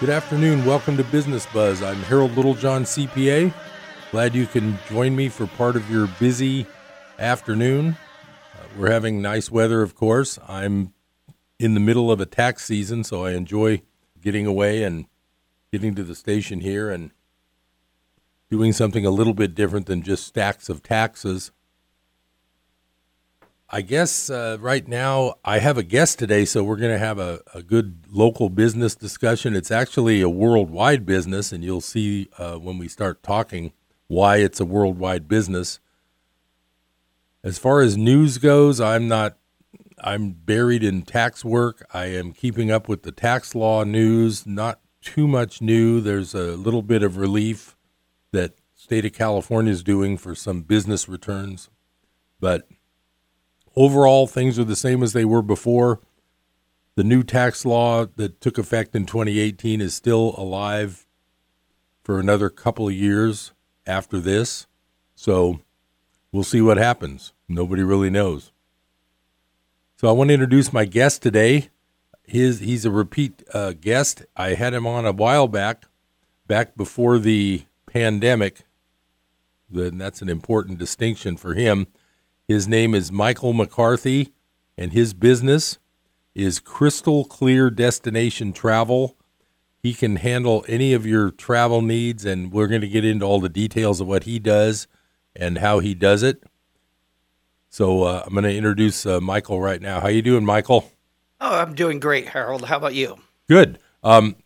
Good afternoon. Welcome to Business Buzz. I'm Harold Littlejohn, CPA. Glad you can join me for part of your busy afternoon. Uh, we're having nice weather, of course. I'm in the middle of a tax season, so I enjoy getting away and getting to the station here and doing something a little bit different than just stacks of taxes. I guess uh, right now I have a guest today, so we're going to have a, a good local business discussion. It's actually a worldwide business, and you'll see uh, when we start talking why it's a worldwide business. As far as news goes, I'm not. I'm buried in tax work. I am keeping up with the tax law news. Not too much new. There's a little bit of relief that state of California is doing for some business returns, but Overall, things are the same as they were before. The new tax law that took effect in 2018 is still alive for another couple of years after this. So we'll see what happens. Nobody really knows. So I want to introduce my guest today. His he's a repeat uh, guest. I had him on a while back, back before the pandemic. Then that's an important distinction for him. His name is Michael McCarthy, and his business is Crystal Clear Destination Travel. He can handle any of your travel needs, and we're going to get into all the details of what he does and how he does it. So uh, I'm going to introduce uh, Michael right now. How you doing, Michael? Oh, I'm doing great, Harold. How about you? Good. Um,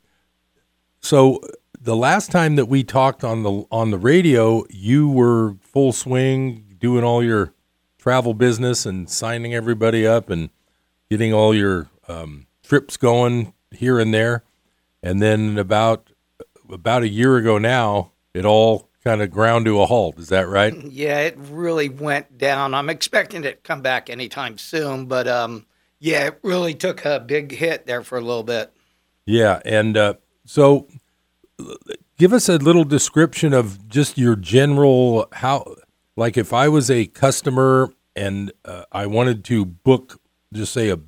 so the last time that we talked on the on the radio, you were full swing doing all your travel business and signing everybody up and getting all your um, trips going here and there. And then about about a year ago now, it all kind of ground to a halt. Is that right? Yeah, it really went down. I'm expecting it to come back anytime soon, but um, yeah, it really took a big hit there for a little bit. Yeah, and uh, so give us a little description of just your general how like if I was a customer and uh, I wanted to book, just say a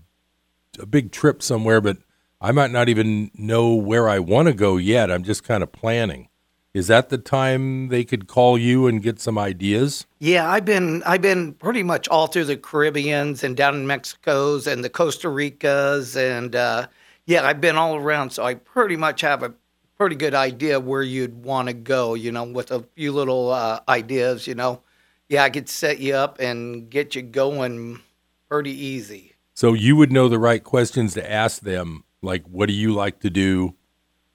a big trip somewhere, but I might not even know where I want to go yet. I'm just kind of planning. Is that the time they could call you and get some ideas? Yeah, I've been I've been pretty much all through the Caribbeans and down in Mexico's and the Costa Ricas and uh, yeah, I've been all around, so I pretty much have a pretty good idea where you'd want to go. You know, with a few little uh, ideas. You know, yeah, I could set you up and get you going pretty easy. So you would know the right questions to ask them, like, what do you like to do?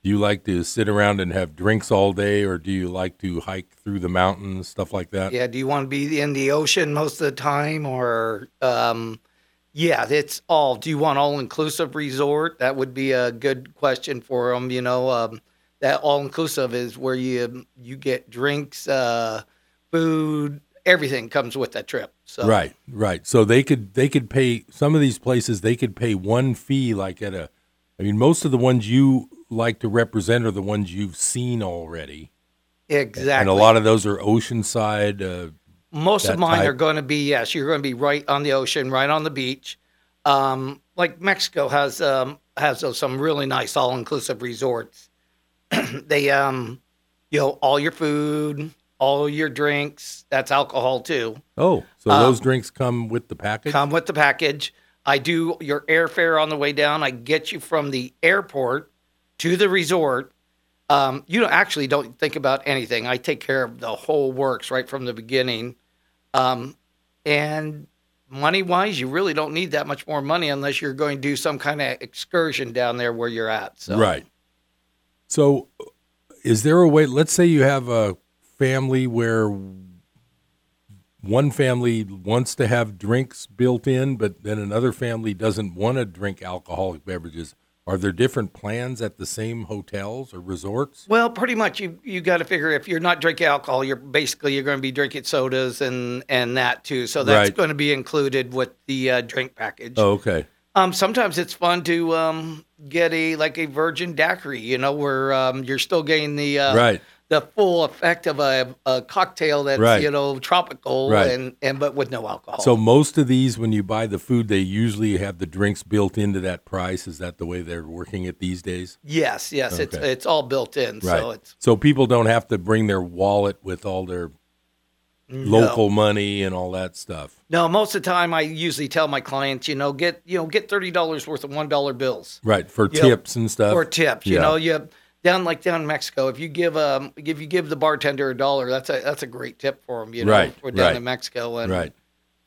Do you like to sit around and have drinks all day, or do you like to hike through the mountains, stuff like that? Yeah, do you want to be in the ocean most of the time, or um, yeah, it's all. Do you want all inclusive resort? That would be a good question for them. You know, um, that all inclusive is where you you get drinks, uh, food, everything comes with that trip. So right, right. So they could they could pay some of these places. They could pay one fee, like at a. I mean, most of the ones you like to represent are the ones you've seen already. Exactly. And a lot of those are oceanside. Uh, most of mine type. are going to be yes. You're going to be right on the ocean, right on the beach. Um, like Mexico has um, has some really nice all inclusive resorts. they um, you know, all your food, all your drinks. That's alcohol too. Oh, so um, those drinks come with the package? Come with the package. I do your airfare on the way down. I get you from the airport to the resort. Um, you actually don't think about anything. I take care of the whole works right from the beginning. Um, and money wise, you really don't need that much more money unless you're going to do some kind of excursion down there where you're at. So. Right. So, is there a way? Let's say you have a family where one family wants to have drinks built in, but then another family doesn't want to drink alcoholic beverages. Are there different plans at the same hotels or resorts? Well, pretty much. You you got to figure if you're not drinking alcohol, you're basically you're going to be drinking sodas and and that too. So that's right. going to be included with the uh, drink package. Oh, okay. Um, sometimes it's fun to um, get a like a virgin daiquiri, you know, where um, you're still getting the uh, right the full effect of a, a cocktail that's Right. you know tropical Right. and and but with no alcohol. So most of these, when you buy the food, they usually have the drinks built into that price. Is that the way they're working it these days? yes, yes, it's Okay. it's all built in. Right. So it's So people don't have to bring their wallet with all their local money and all that stuff. No, most of the time I usually tell my clients, you know, get you know get thirty dollars worth of one dollar bills Right for tips and stuff. or tips. You Yeah. know, you down like down in Mexico, if you give um if you give the bartender a dollar, that's a that's a great tip for them. You know, Right, we're down right. in Mexico and Right.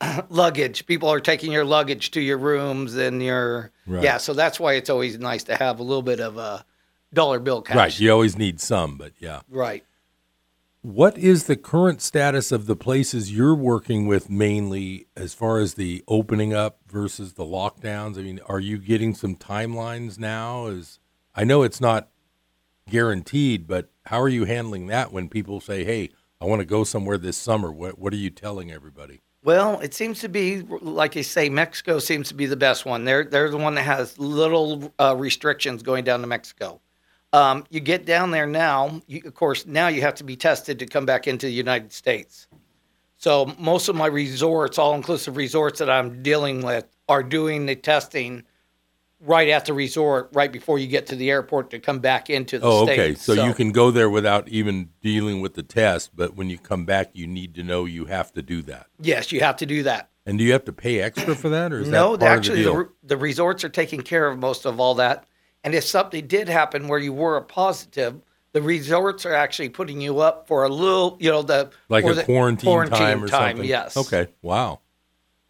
luggage. People are taking your luggage to your rooms and your Right. yeah. So that's why it's always nice to have a little bit of a dollar bill cash. Right. You always need some, but yeah. Right. What is the current status of the places you're working with mainly as far as the opening up versus the lockdowns? I mean, are you getting some timelines now? Is I know it's not guaranteed, but how are you handling that when people say, "Hey, I want to go somewhere this summer"? What what are you telling everybody? Well, it seems to be like you say. Mexico seems to be the best one. They're they're the one that has little uh, restrictions going down to Mexico. Um, you get down there now. You, of course, now you have to be tested to come back into the United States. So most of my resorts, all inclusive resorts that I'm dealing with, are doing the testing right at the resort, right before you get to the airport to come back into the Oh, state. okay. So, you can go there without even dealing with the test, but when you come back, you need to know you have to do that. yes, you have to do that. And do you have to pay extra for that, or is no, that part actually, of the deal? the resorts are taking care of most of all that. And if something did happen where you were a positive, the resorts are actually putting you up for a little, you know, the like a the quarantine, time or something. Yes. Okay. Wow.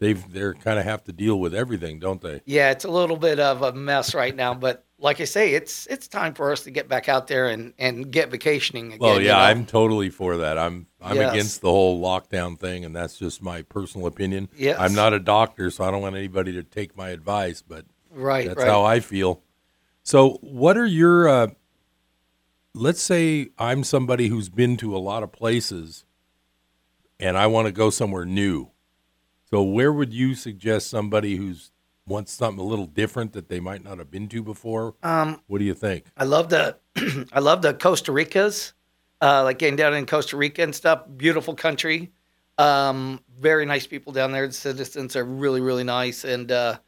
They've they're kind of have to deal with everything, don't they? Yeah, it's a little bit of a mess right now, but like I say, it's it's time for us to get back out there and and get vacationing again. Well, you yeah, know? I'm totally for that. I'm I'm Yes. against the whole lockdown thing, and that's just my personal opinion. Yes. I'm not a doctor, so I don't want anybody to take my advice, but right. that's right. how I feel. So, what are your? Uh, let's say I'm somebody who's been to a lot of places, and I want to go somewhere new. So, where would you suggest somebody who's wants something a little different that they might not have been to before? um, What do you think? I love the I love the Costa Ricas, uh, like getting down in Costa Rica and stuff. Beautiful country, um, very nice people down there. The citizens are really really nice, and uh,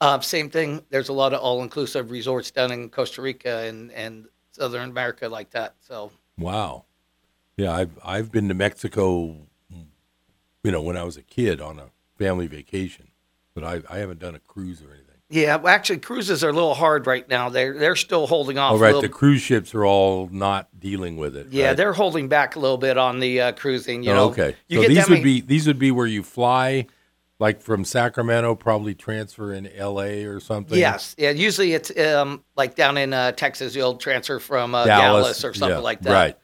uh, same thing. There's a lot of all inclusive resorts down in Costa Rica and and Southern America like that. So Wow. Yeah, I've I've been to Mexico, you know, when I was a kid on a family vacation, but I I haven't done a cruise or anything. yeah, well, actually cruises are a little hard right now. They're they're still holding off. Oh, a right. The cruise ships are all not dealing with it. yeah, right? they're holding back a little bit on the uh, cruising. You Oh, know, okay. You so these would many- be these would be where you fly, like from Sacramento, probably transfer in L.A. or something. Yes, yeah. Usually it's um, like down in uh, Texas, you'll transfer from uh, Dallas, Dallas, or something yeah, like that. Right.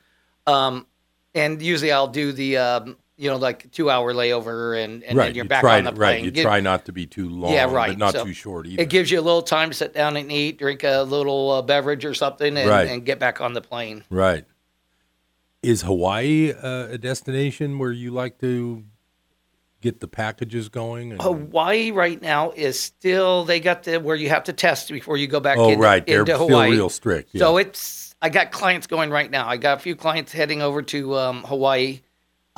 Um, and usually I'll do the um, you know like two hour layover, and and right. then you're you back try, on the plane. Right. You Give- try not to be too long. Yeah, right. But not So too short either. It gives you a little time to sit down and eat, drink a little uh, beverage or something, and, Right. and get back on the plane. Right. Is Hawaii uh, a destination where you like to get the packages going? and- Hawaii right now is still they got the where you have to test before you go back oh, into, right. They're into Hawaii. real strict. Yeah. So it's I got clients going right now. I got a few clients heading over to um, Hawaii.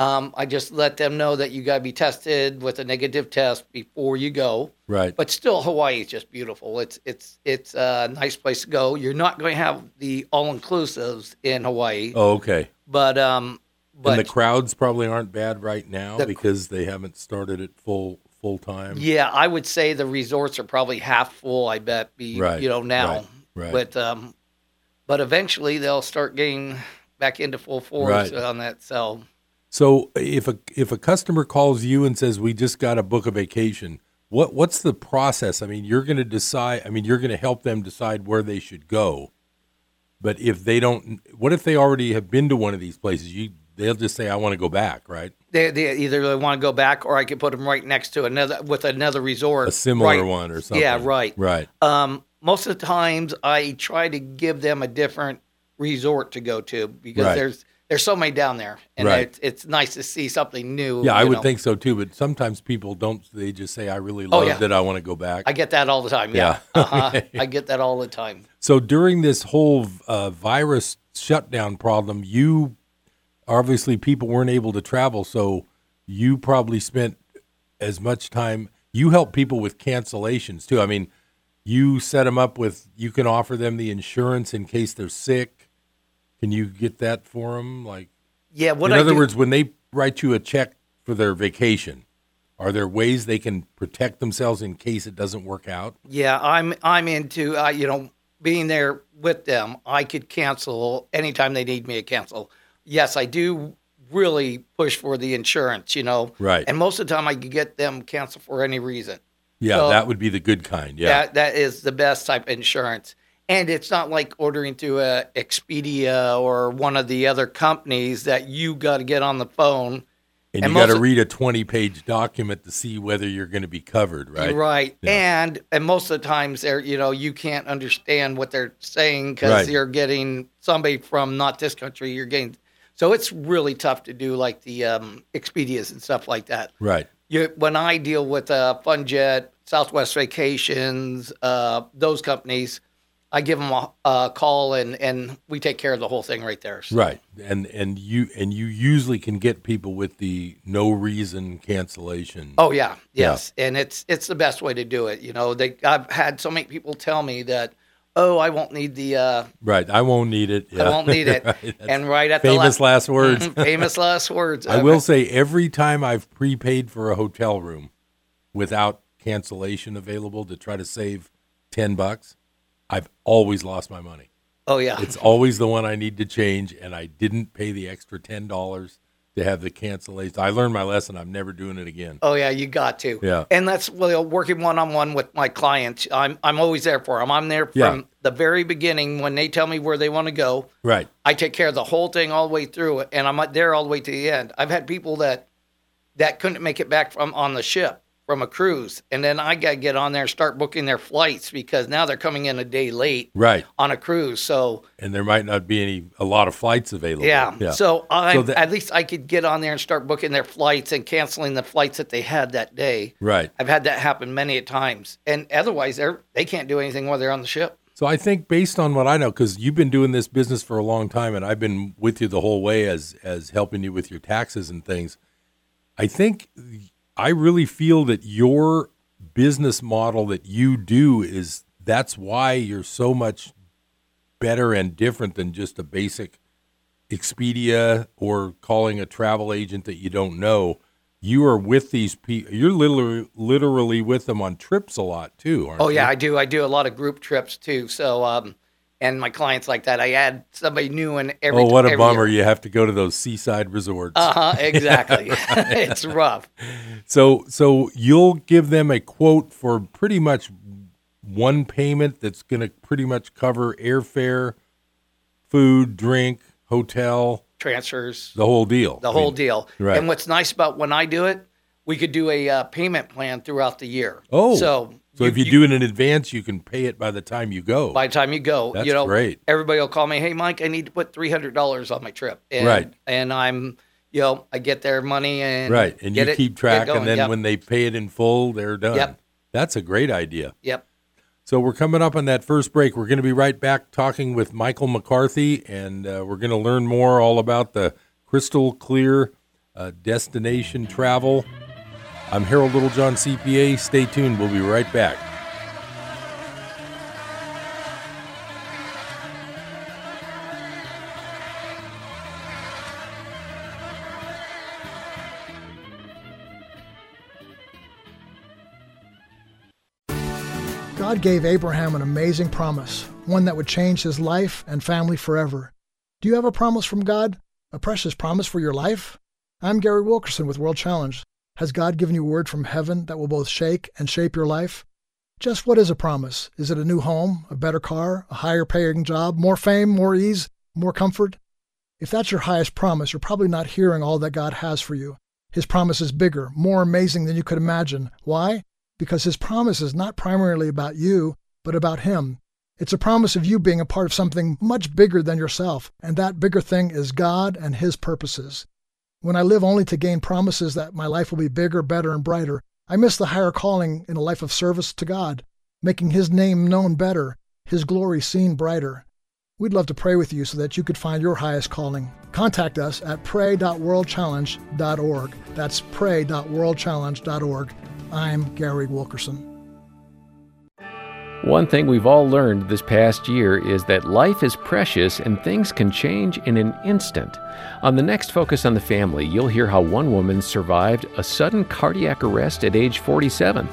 Um, I just let them know that you got to be tested with a negative test before you go. right. But still, Hawaii is just beautiful. It's it's it's a nice place to go. You're not going to have the all inclusives in Hawaii, oh, okay. but um, but and the crowds probably aren't bad right now The- because they haven't started it full full time. yeah, I would say the resorts are probably half full. I bet be Right, you know now, right, right. but um, but eventually they'll start getting back into full force Right. on that. So. So if a if a customer calls you and says we just got to book a vacation, what what's the process? I mean, you're going to decide. I mean, you're going to help them decide where they should go. But if they don't, what if they already have been to one of these places? You they'll just say I want to go back, right? They, they either they want to go back or I could put them right next to another with another resort. A similar right. one or something. Yeah, right. Right. Um, most of the times I try to give them a different resort to go to because Right. there's there's so many down there, and Right. it's, it's nice to see something new. Yeah, I would know. think so too. But sometimes people don't. They just say I really Oh, loved yeah. it. I want to go back. I get that all the time. Yeah, Yeah. uh-huh. I get that all the time. So during this whole uh, virus shutdown problem, you obviously people weren't able to travel, so you probably spent as much time. You help people with cancellations too. I mean, you set them up with. You can offer them the insurance in case they're sick. Can you get that for them? Like, Yeah, what in I other do- words, when they write you a check for their vacation, are there ways they can protect themselves in case it doesn't work out? Yeah, I'm I'm into uh, you know being there with them. I could cancel anytime they need me to cancel. Yes, I do really push for the insurance, you know. Right. And most of the time, I can get them canceled for any reason. Yeah, So- that would be the good kind. Yeah, That that is the best type of insurance. And it's not like ordering through a Expedia or one of the other companies that you got to get on the phone. and, and you got to read a twenty-page document to see whether you're going to be covered, right? Right. Yeah. And and most of the times they're you know you can't understand what they're saying because Right. you're getting somebody from not this country. You're getting so it's really tough to do like the um, Expedias and stuff like that. Right. You, when I deal with uh, FunJet, Southwest Vacations, uh, those companies, I give them a, a call and and we take care of the whole thing right there. So- Right. And and you and you usually can get people with the no reason cancellation. Oh yeah, yes, and it's it's the best way to do it. You know, they I've had so many people tell me that, oh, I won't need the, uh, Right. I won't need it. I won't need it, Right. And right at famous the la- last words. famous last words. I will say every time I've prepaid for a hotel room without cancellation available to try to save 10 bucks, I've always lost my money. Oh yeah, It's always the one I need to change and I didn't pay the extra $10 to have the cancellation. I learned my lesson. I'm never doing it again. oh yeah, you got to. Yeah. and that's well, working one on one with my clients. I'm I'm always there for them. I'm there from Yeah. the very beginning when they tell me where they want to go. Right. I take care of the whole thing all the way through, and I'm there all the way to the end. I've had people that that couldn't make it back from on the ship from a cruise, and then I got to get on there and start booking their flights because now they're coming in a day late Right. on a cruise. So And there might not be any a lot of flights available. yeah, so I So that- at least I could get on there and start booking their flights and canceling the flights that they had that day. right. I've had that happen many a times, and otherwise they're they can't do anything while they're on the ship. So I think based on what I know, because you've been doing this business for a long time, and I've been with you the whole way as as helping you with your taxes and things. I think I really feel that your business model that you do is that's why you're so much better and different than just a basic Expedia or calling a travel agent that you don't know. You are with these people. You're literally literally with them on trips a lot too, aren't Oh you? yeah, I do. I do a lot of group trips too. So um, and my clients like that. I add somebody new in every. Oh, what a bummer! year. You have to go to those seaside resorts. Uh huh. Exactly. it's rough. So, so you'll give them a quote for pretty much one payment that's going to pretty much cover airfare, food, drink, hotel, Transfers. the whole deal. the I whole mean, deal. right. And what's nice about when I do it, we could do a uh, payment plan throughout the year. Oh, so So if you, do it in advance, you can pay it by the time you go. by the time you go, That's you know, great. everybody will call me, "Hey, Mike, I need to put three hundred dollars on my trip." And, Right. And I'm, you know, I get their money and right, and you it- keep track, and then Yep. when they pay it in full, they're done. Yep. That's a great idea. yep. So we're coming up on that first break. We're going to be right back talking with Michael McCarthy, and uh, we're going to learn more all about the crystal clear uh, destination travel. I'm Harold Littlejohn, CPA. Stay tuned. We'll be right back. God gave Abraham an amazing promise, one that would change his life and family forever. Do you have a promise from God? A precious promise for your life? I'm Gary Wilkerson with World Challenge. Has God given you a word from heaven that will both shake and shape your life? Just what is a promise? Is it a new home, a better car, a higher paying job, more fame, more ease, more comfort? If that's your highest promise, you're probably not hearing all that God has for you. His promise is bigger, more amazing than you could imagine. Why? Because His promise is not primarily about you, but about Him. It's a promise of you being a part of something much bigger than yourself, and that bigger thing is God and His purposes. When I live only to gain promises that my life will be bigger, better, and brighter, I miss the higher calling in a life of service to God, making His name known better, His glory seen brighter. We'd love to pray with you so that you could find your highest calling. Contact us at pray.worldchallenge.org. That's pray.worldchallenge.org. I'm Gary Wilkerson. One thing we've all learned this past year is that life is precious and things can change in an instant. On the next Focus on the Family, you'll hear how one woman survived a sudden cardiac arrest at age 47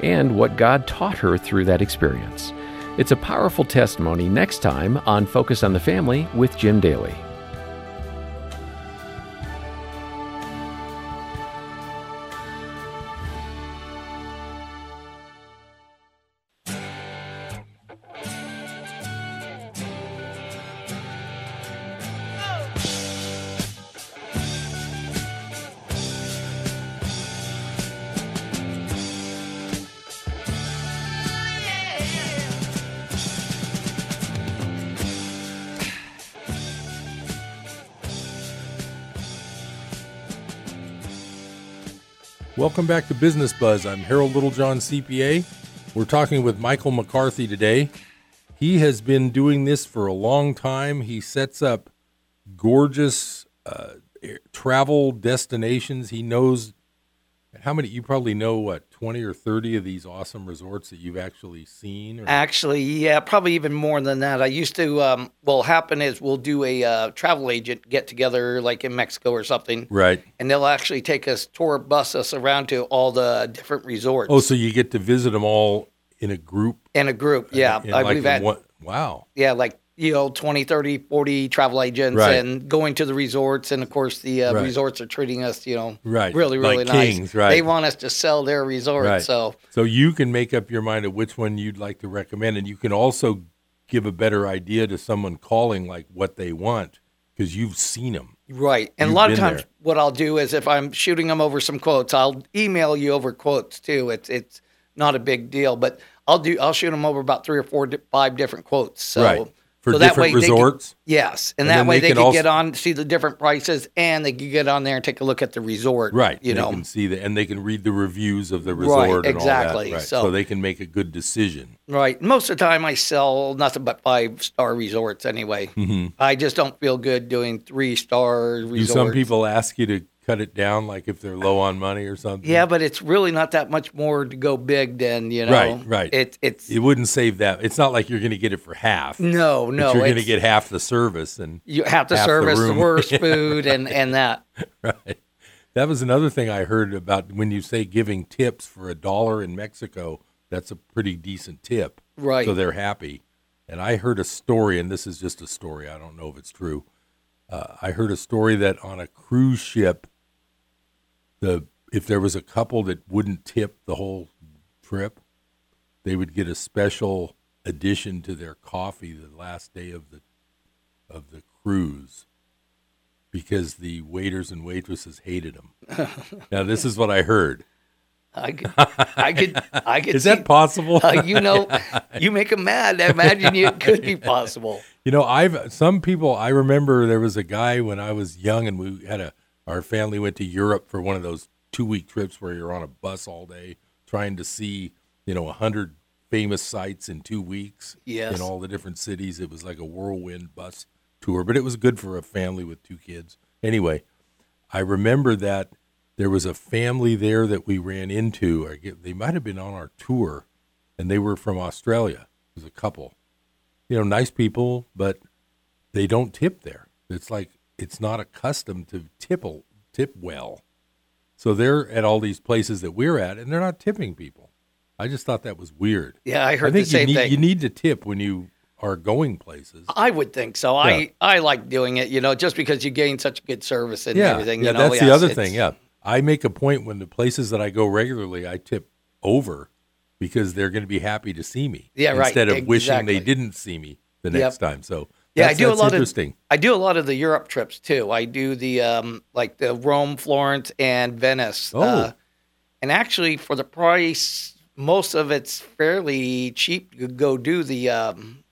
and what God taught her through that experience. It's a powerful testimony next time on Focus on the Family with Jim Daly. Welcome back to Business Buzz. I'm Harold Littlejohn, CPA. We're talking with Michael McCarthy today. He has been doing this for a long time. He sets up gorgeous uh, travel destinations. He knows how many, you probably know what, 20 or 30 of these awesome resorts that you've actually seen? Or? Actually, yeah, probably even more than that. I used to, um, what'll happen is we'll do a uh, travel agent get together like in Mexico or something. Right. And they'll actually take us, tour bus us around to all the different resorts. Oh, so you get to visit them all in a group? In a group, yeah. In I, like one- wow. yeah, like, you know, 20, 30, 40 travel agents Right. and going to the resorts. And of course, the uh, Right. resorts are treating us, you know, Right. really, really Like nice. kings, right. They want us to sell their resort. Right. So, So you can make up your mind of which one you'd like to recommend, and you can also give a better idea to someone calling like what they want because you've seen them. Right. And You've a lot of times there. what I'll do is if I'm shooting them over some quotes, I'll email you over quotes too. It's it's not a big deal, but I'll do I'll shoot them over about three or four di- five different quotes. So right. For so that different way resorts. yes, and, And that way they they, also- get on see the different prices and they can get on there and take a look at the resort. right. You they know. can see that, and they can read the reviews of the Right, resort. and exactly. All that. Right. So- so they can make a good decision. Right. Most of the time, I sell nothing but five star resorts anyway. I just don't feel good doing three star resorts. Mm-hmm. Do some people ask you to cut it down, like if they're low on money or something? Yeah, but it's really not that much more to go big than you know. Right, right. It, it's It wouldn't save that. It's not like you're going to get it for half. no, no. you're going to get half the service, and you have to half the service the, room. worst food and and that. right. That was another thing I heard about when you say giving tips for a dollar in Mexico. That's a pretty decent tip. Right. So they're happy. And I heard a story, and this is just a story. I don't know if it's true. Uh, I heard a story that on a cruise ship, the if there was a couple that wouldn't tip the whole trip, they would get a special addition to their coffee the last day of the of the cruise because the waiters and waitresses hated them. now this is what I heard. I could, I could, I could. Is see, that possible? uh, you know, you make them mad. I imagine it could be possible. You know, I've some people. I remember there was a guy when I was young, and we had a our family went to Europe for one of those two week trips where you're on a bus all day trying to see you know a hundred famous sites in two weeks Yes. in all the different cities. It was like a whirlwind bus tour, but it was good for a family with two kids. Anyway, I remember that there was a family there that we ran into. Get- they might have been on our tour, and they were from Australia. It was a couple you know, nice people, but they don't tip there. It's like it's not accustomed to tipple tip well. So they're at all these places that we're at, and they're not tipping people. I just thought that was weird. Yeah, I heard I think the same you need, thing. You need to tip when you are going places. I would think so. Yeah. I I like doing it. You know, just because you gain such good service and yeah, everything. yeah, you know, that's the yes, other thing. Yeah, I make a point when the places that I go regularly, I tip over because they're going to be happy to see me. Yeah, right, Instead of wishing they didn't see me the Yep. next time. So Yeah, I that's- do a lot interesting. of I do a lot of the Europe trips too. I do the um like the Rome, Florence, and Venice. Oh. Uh, and actually, for the price, most of it's fairly cheap. You could go do the um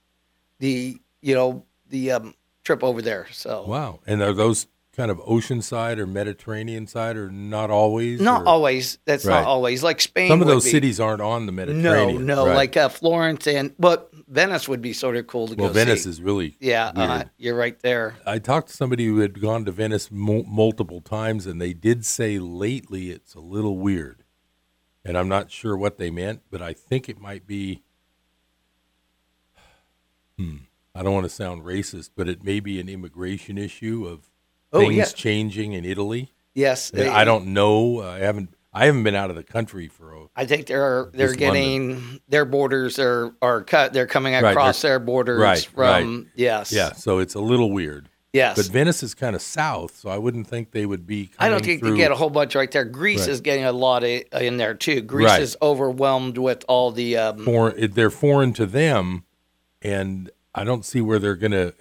the you know the um trip over there. So Wow. And are those kind of ocean side or Mediterranean side or not always? not or- always. That's Right. not always like Spain. Some of those be. cities aren't on the Mediterranean. no, right. like uh, Florence and but Venice would be sort of cool to Well, go Well, Venice see. is really yeah, uh, you're right there. I talked to somebody who had gone to Venice mu multiple times, and they did say lately it's a little weird. And I'm not sure what they meant, but I think it might be. Hmm. I don't want to sound racist, but it may be an immigration issue of Oh, things yeah. changing in Italy. Yes, I don't know. I haven't. I haven't been out of the country for. A, I think they're they're getting their borders are are cut. They're coming Right, across they're- their borders right, from yes, yeah, so it's a little weird. yes. But Venice is kind of south, so I wouldn't think they would be. I don't think through. they get a whole bunch right there. Greece Right. is getting a lot of, in there too. Greece Right. is overwhelmed with all the um, foreign. They're foreign to them, and I don't see where they're going to.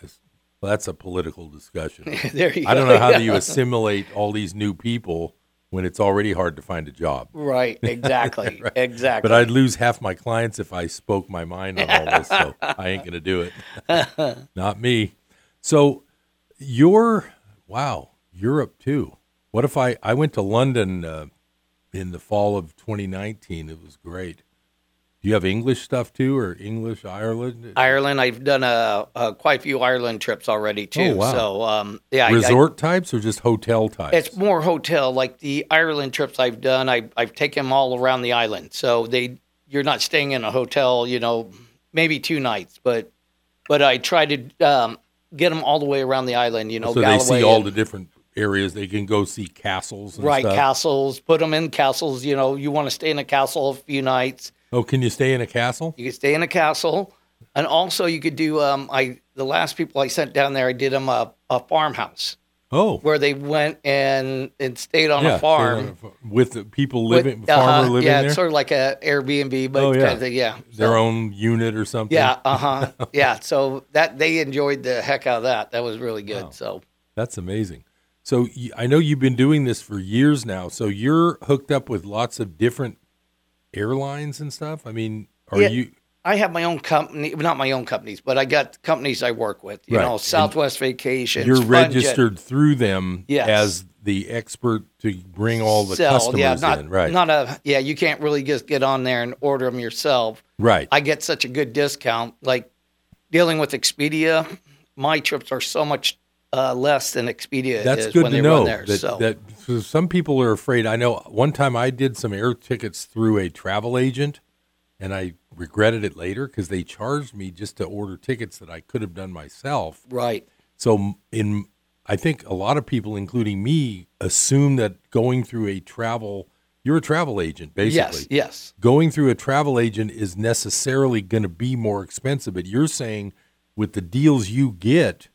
Well, that's a political discussion. there you I don't know how do you assimilate all these new people when it's already hard to find a job. Right, exactly, exactly. But I'd lose half my clients if I spoke my mind on all this, so I ain't going to do it. Not me. So you're wow, Europe too. What if I I went to London uh, in the fall of 2019? It was great. You have English stuff too, or English Ireland? Ireland, I've done a, a quite a few Ireland trips already too. Oh, wow. So um, yeah, I- I- Resort types or just hotel types? It's more hotel. Like the Ireland trips I've done, I, I've taken them all around the island. So they, you're not staying in a hotel, you know, maybe two nights, but but I try to um, get them all the way around the island. You know, so they see all and- the different areas. They can go see castles. And right stuff. castles. Put them in castles. You know, you want to stay in a castle a few nights. Oh, can you stay in a castle? You could stay in a castle, and also you could do. Um, I the last people I sent down there, I did them a, a farmhouse Oh, where they went and and stayed on yeah, a farm. on a with the people with- living, uh-huh, farmer living yeah, there. it's sort of like a Airbnb, but Oh, kind yeah. of thing, yeah. their So- own unit or something. Yeah, uh huh. yeah, so that they enjoyed the heck out of that. That was really good. Wow. So That's amazing. So I know you've been doing this for years now. So you're hooked up with lots of different airlines and stuff. I mean, are Yeah. you? I have my own company, not my own companies, but I got companies I work with. You Right. know, And Southwest Vacations. You're registered through them Yes. as the expert to bring all the Sell, customers yeah, not, in, right? Not a yeah. You can't really just get on there and order them yourself. right. I get such a good discount. Like dealing with Expedia, my trips are so much uh, less than Expedia That's is good when to know. there. That, so that so some people are afraid. I know one time I did some air tickets through a travel agent, and I regretted it later because they charged me just to order tickets that I could have done myself. right. So in I think a lot of people, including me, assume that going through a travel you're a travel agent basically. Yes. Yes. Going through a travel agent is necessarily going to be more expensive, but you're saying with the deals you get,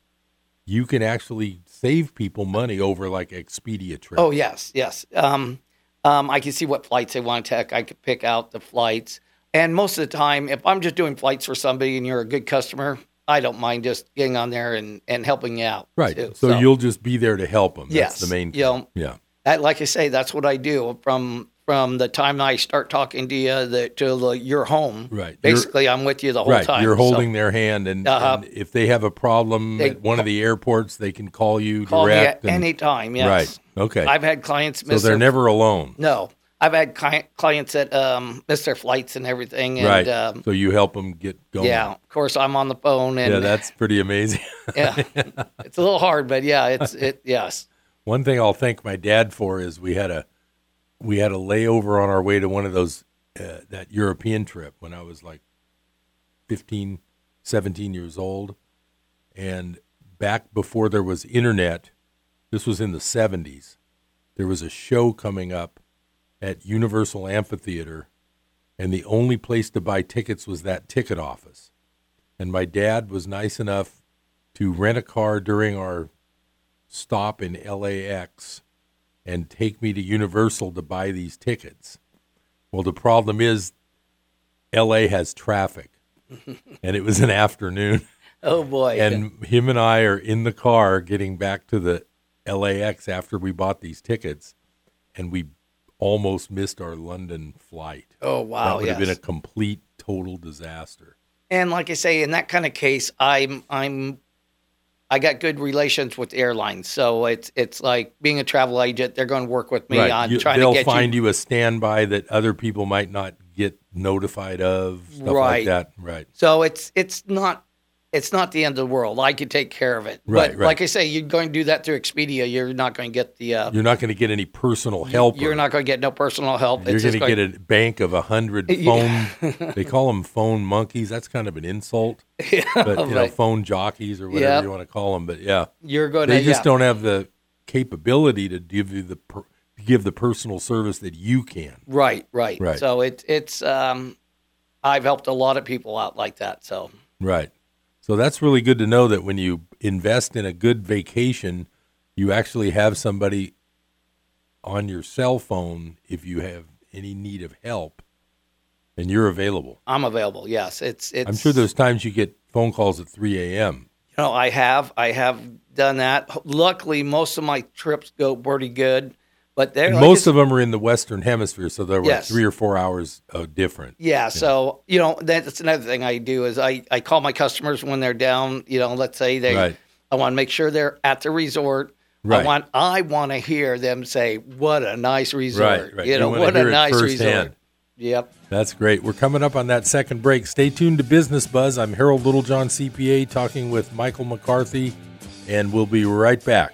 you can actually save people money over like Expedia trips. Oh yes, yes. Um, um, I can see what flights they want to take. I could pick out the flights, and most of the time, if I'm just doing flights for somebody and you're a good customer, I don't mind just getting on there and, and helping you out. right. too. So, you'll just be there to help them. Yes, That's the main you know, Yeah. that, like I say, that's what I do from from the time I start talking to you the, to the, your home. Right. You're- Basically, I'm with you the whole right. time. You're So holding their hand, and, Uh-huh. and if they have a problem They at one of the airports, they can call you call me direct. at and- any time. Yes. Right. Okay. I've had clients so they're their never alone. no. I've had cli- clients that um, miss their flights and everything, and right. um, so you help them get going. yeah, of course, I'm on the phone, and Yeah, that's pretty amazing. yeah, it's a little hard, but yeah, it's it. Yes, One thing I'll thank my dad for is we had a we had a layover on our way to one of those uh, that European trip when I was like 15, 17 years old, and back before there was internet, this was in the 70s. There was a show coming up at Universal Amphitheater, and the only place to buy tickets was that ticket office. And my dad was nice enough to rent a car during our stop in LAX and take me to Universal to buy these tickets. Well, the problem is LA has traffic. and it was an afternoon oh boy, and him and I are in the car getting back to the LAX after we bought these tickets and we almost missed our London flight. oh wow. that would yes. have been a complete total disaster. and like I say, in that kind of case, I'm I'm I got good relations with airlines, so it's it's like being a travel agent. They're going to work with me on You- trying they'll find you. you a standby that other people might not get notified of stuff like Right. that. Right. So it's it's not it's not the end of the world. I can take care of it. Right, but right. like I say, you're going to do that through Expedia. You're not going to get the. Uh, You're not going to get any personal help. you're not going to get no personal help. You're It's going just to get a bank of a hundred Yeah. phone. they call them phone monkeys. That's kind of an insult, but you know, phone jockeys or whatever you want to call them. But yeah, You're going to. they just yeah. don't have the capability to give you the per, give the personal service that you can. Right, right, Right. So it it's um, I've helped a lot of people out like that. So Right. So that's really good to know that when you invest in a good vacation, you actually have somebody on your cell phone if you have any need of help and you're available. I'm available. Yes, it's it's. I'm sure there's times you get phone calls at 3 a.m. You know, I have I have done that. Luckily, most of my trips go pretty good, but they're like Most of them are in the Western Hemisphere, so they're like three or four hours uh, different. Yeah, so you know that's another thing I do is I, I call my customers when they're down. You know, let's say they, Right. I want to make sure they're at the resort. Right. I want I want to hear them say, "What a nice resort!" Right, right. You You know, what a nice firsthand. resort. Yep. That's great. We're coming up on that second break. Stay tuned to Business Buzz. I'm Harold Littlejohn, CPA, talking with Michael McCarthy, and we'll be right back.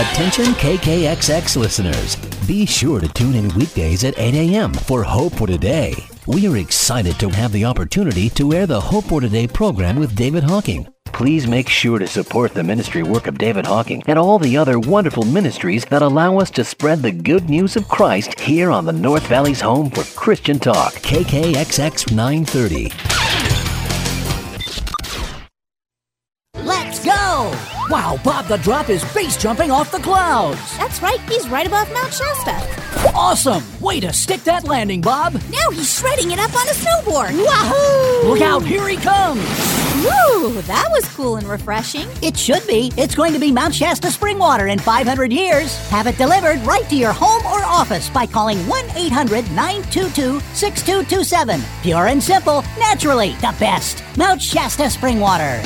Attention KKXX listeners. Be sure to tune in weekdays at 8 a.m. for Hope for Today. We are excited to have the opportunity to air the Hope for Today program with David Hocking. Please make sure to support the ministry work of David Hocking and all the other wonderful ministries that allow us to spread the good news of Christ here on the North Valley's home for Christian Talk, KKXX 930. Wow, Bob the Drop is base jumping off the clouds. That's right, he's right above Mount Shasta. Awesome! Way to stick that landing, Bob. Now he's shredding it up on a snowboard. Wahoo! Look out, here he comes. Woo, that was cool and refreshing. It should be. It's going to be Mount Shasta spring water in 500 years. Have it delivered right to your home or office by calling 1 800 922 6227. Pure and simple, naturally the best. Mount Shasta spring water.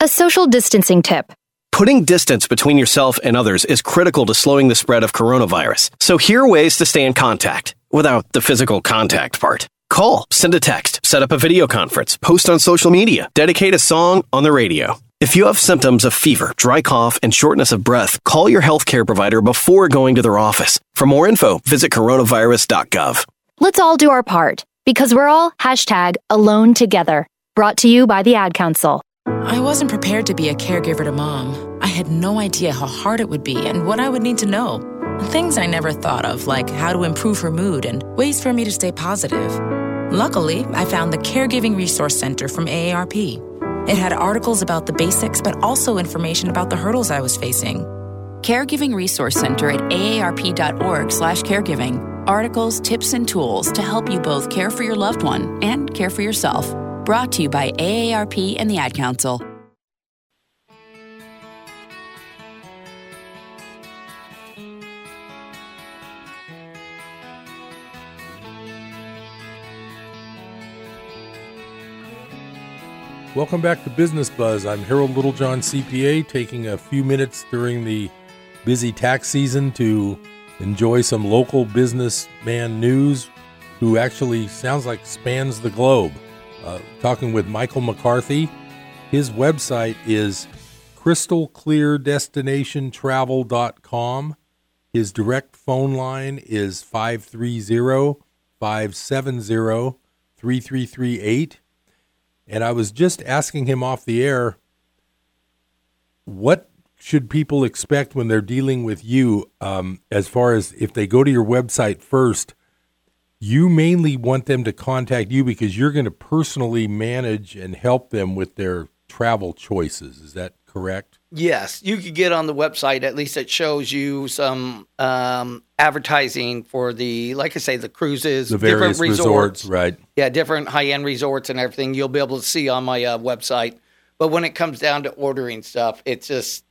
A social distancing tip. Putting distance between yourself and others is critical to slowing the spread of coronavirus. So here are ways to stay in contact without the physical contact part. Call, send a text, set up a video conference, post on social media, dedicate a song on the radio. If you have symptoms of fever, dry cough, and shortness of breath, call your healthcare provider before going to their office. For more info, visit coronavirus.gov. Let's all do our part because we're all hashtag alone together. Brought to you by the Ad Council. I wasn't prepared to be a caregiver to mom. I had no idea how hard it would be and what I would need to know. Things I never thought of, like how to improve her mood and ways for me to stay positive. Luckily, I found the Caregiving Resource Center from AARP. It had articles about the basics, but also information about the hurdles I was facing. Caregiving Resource Center at aarp.org/caregiving. Articles, tips, and tools to help you both care for your loved one and care for yourself. Brought to you by AARP and the Ad Council. Welcome back to Business Buzz. I'm Harold Littlejohn, CPA, taking a few minutes during the busy tax season to enjoy some local businessman news who actually sounds like spans the globe. Uh, talking with Michael McCarthy. His website is crystalcleardestinationtravel.com. His direct phone line is 530 570 3338. And I was just asking him off the air, what should people expect when they're dealing with you um, as far as if they go to your website first? You mainly want them to contact you because you're going to personally manage and help them with their travel choices. Is that correct? Yes, you could get on the website. At least it shows you some um, advertising for the, like I say, the cruises, The various different resorts, right? Yeah, different high end resorts and everything. You'll be able to see on my uh, website. But when it comes down to ordering stuff, it's just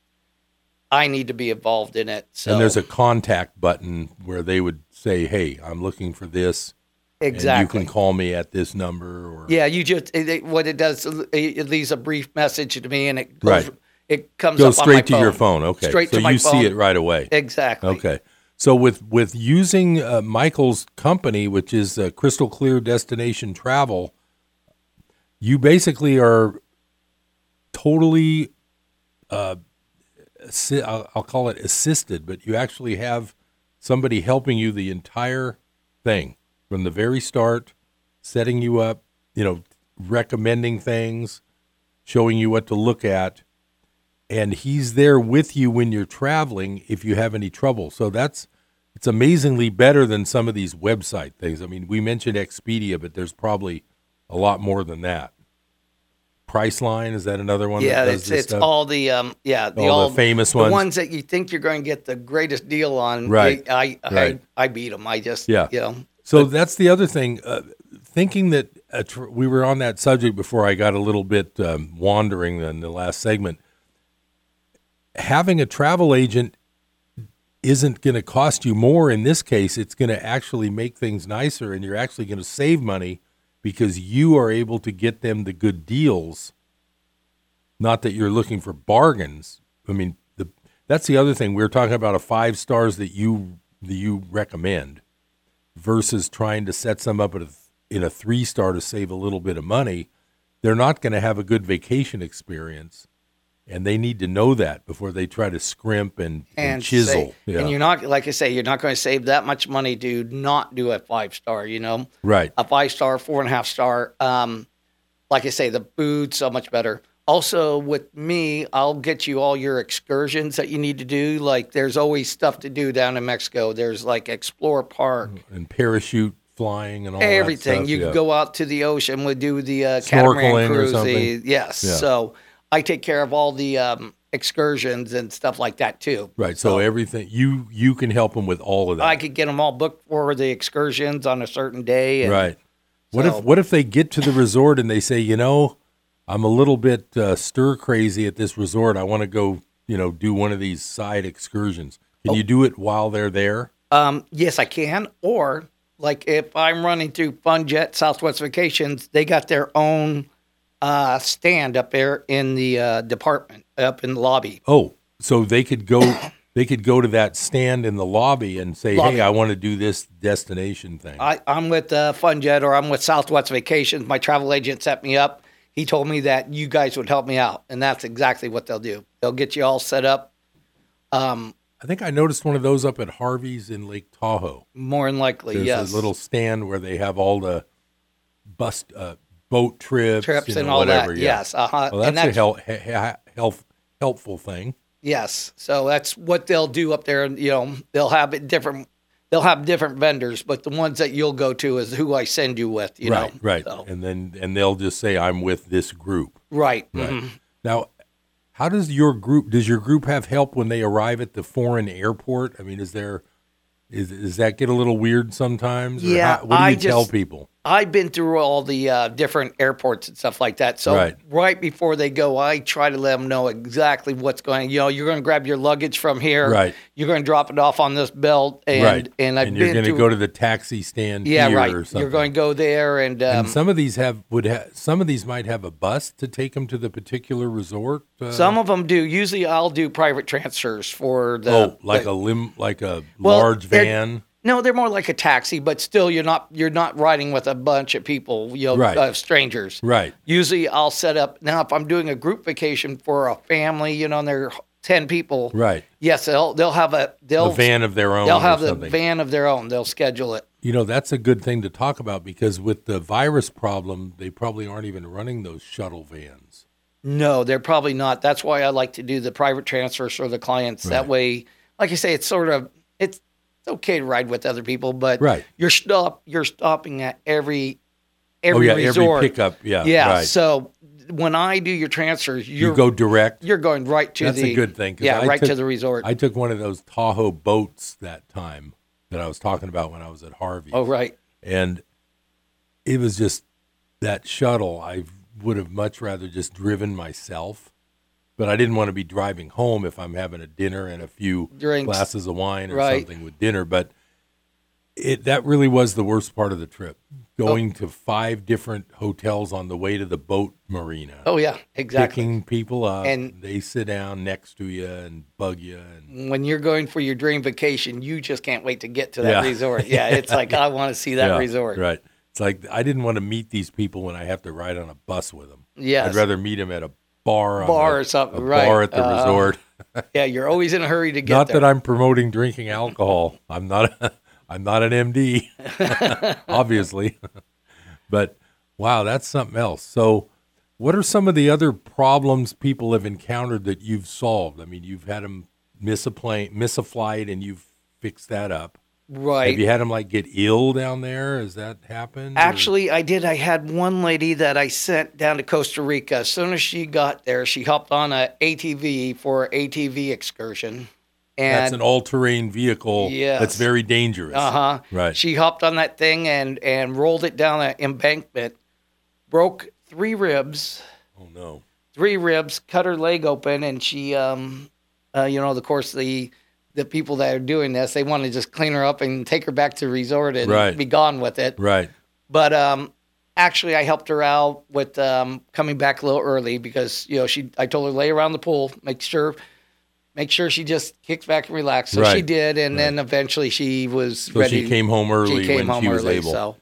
I need to be involved in it. So And there's a contact button where they would say, "Hey, I'm looking for this." Exactly. you can call me at this number or Yeah, you just it, what it does. It, leaves a brief message to me, and it goes, Right. It comes goes up on my straight to your phone. Okay, straight so to my you phone. see it right away. Exactly. Okay, so with with using uh, Michael's company, which is uh, Crystal Clear Destination Travel, you basically are totally. Uh, assi- I'll, I'll call it assisted, but you actually have somebody helping you the entire thing from the very start, setting you up, you know, recommending things, showing you what to look at, and he's there with you when you're traveling if you have any trouble. So that's it's amazingly better than some of these website things. I mean, we mentioned Expedia, but there's probably a lot more than that. Priceline is that another one? Yeah, that does it's it's stuff? all the um yeah the All the famous ones, the ones. ones that you think you're going to get the greatest deal on. Right, I I, right. I, I beat them. I just Yeah. you know So that's the other thing. Uh, thinking that a tr- we were on that subject before I got a little bit um, wandering in the last segment. Having a travel agent isn't going to cost you more in this case. It's going to actually make things nicer, and you're actually going to save money because you are able to get them the good deals. Not that you're looking for bargains. I mean, the that's the other thing. We were talking about a five stars that you that you recommend versus trying to set some up at a, in a three star to save a little bit of money, they're not going to have a good vacation experience. And they need to know that before they try to scrimp and, and, and chisel. say- yeah. and you're not like I say you're not going to save that much money to not do a five star. You know, right. a five star, four and a half star. Um, like I say, the food so much better. Also, with me, I'll get you all your excursions that you need to do. Like, there's always stuff to do down in Mexico. There's like Xplor Park, And parachute flying and all everything. that stuff. You yeah. can go out to the ocean. We do the uh, catamaran cruise. yes. Yeah. So I take care of all the um, excursions and stuff like that too. Right. So everything you you can help them with all of that. I could get them all booked for the excursions on a certain day. And Right. What So- if what if they get to the resort and they say, you know, I'm a little bit uh, stir crazy at this resort. I want to go, you know, do one of these side excursions. Can Oh. you do it while they're there? Um, yes, I can. Or like if I'm running through FunJet Southwest Vacations, they got their own uh, stand up there in the uh, department, up in the lobby. Oh, so they could go they could go to that stand in the lobby and say, Lobby. "Hey, I want to do this destination thing." I, I'm with uh, FunJet or I'm with Southwest Vacations. My travel agent set me up. He told me that you guys would help me out, and that's exactly what they'll do. They'll get you all set up. Um, I think I noticed one of those up at Harvey's in Lake Tahoe. more than likely, There's yes. a little stand where they have all the bus uh, boat trips, Trips know, and all whatever. that, yeah. yes, uh-huh. Well, that's, And that's- a hel- he- helpful thing. Yes, so that's what they'll do up there. and You know, they'll have it different. They'll have different vendors, but the ones that you'll go to is who I send you with. You right, know, right. So, And then and they'll just say, "I'm with this group." right. Right. mhm. Now, how does your group? Does your group have help when they arrive at the foreign airport? I mean, is there? Is does that get a little weird sometimes? Yeah, how- what do you I tell just- people? I've been through all the uh, different airports and stuff like that. So Right. right. before they go, I try to let them know exactly what's going. You know, you're going to grab your luggage from here. Right. You're going to drop it off on this belt, and right. and I've and you're going to go to the taxi stand. yeah, here right. Or something. You're going to go there, and, um, and some of these have would ha- some of these might have a bus to take them to the particular resort. Uh, some of them do. Usually, I'll do private transfers for the oh, like the- a lim, like a Well, large van. No, they're more like a taxi, but still, you're not you're not riding with a bunch of people, you know, Right. uh, strangers. Right. Usually, I'll set up now if I'm doing a group vacation for a family, you know, and they're ten people. Right. Yes, they'll they'll have a they'll A van of their own They'll have the van of their own. They'll schedule it. You know, that's a good thing to talk about because with the virus problem, they probably aren't even running those shuttle vans. No, they're probably not. That's why I like to do the private transfers for the clients. That way, like I say, it's sort of okay to ride with other people, but Right. you're stop you're stopping at every every oh yeah, resort. every pickup. Yeah, yeah. right. So when I do your transfers, you go direct. you're going right to That's the a good thing. Yeah, I right took- to the resort. I took one of those Tahoe boats that time that I was talking about when I was at Harvey. oh right. and it was just that shuttle. I would have much rather just driven myself but I didn't want to be driving home if I'm having a dinner and a few Drinks. glasses of wine or Right. something with dinner. But it that really was the worst part of the trip. Oh. Going to five different hotels on the way to the boat marina. Oh yeah, exactly. Picking people up And- and they sit down next to you and bug you and When you're going for your dream vacation, you just can't wait to get to that Yeah. resort. Yeah, it's like I want to see that Yeah, resort. Right. It's like I didn't want to meet these people when I have to ride on a bus with them. Yeah, I'd rather meet them at a bar, Bar or something, right. bar at the Uh, resort. Yeah, you're always in a hurry to get Not there. that I'm promoting drinking alcohol. I'm not. A, I'm not an MD, obviously. but wow, that's something else. So, what are some of the other problems people have encountered that you've solved? I mean, you've had them miss a plane, miss a flight, and you've fixed that up. Right. Have you had them like get ill down there? Has that happened? or- Actually, I did. I had one lady that I sent down to Costa Rica. As soon as she got there, she hopped on a ATV for an ATV excursion. And that's an all-terrain vehicle. Yes. That's very dangerous. Uh huh. Right. She hopped on that thing and and rolled it down an embankment, broke three ribs. Oh no. Three ribs, cut her leg open, and she, um, uh, you know, of course the the people that are doing this, they want to just clean her up and take her back to the resort and Right. be gone with it. Right. But um, actually, I helped her out with um, coming back a little early because you know she. I told her lay around the pool, make sure, make sure she just kicks back and relax. So she did, and then eventually she was So ready. she came home early She came when home she was early, able. So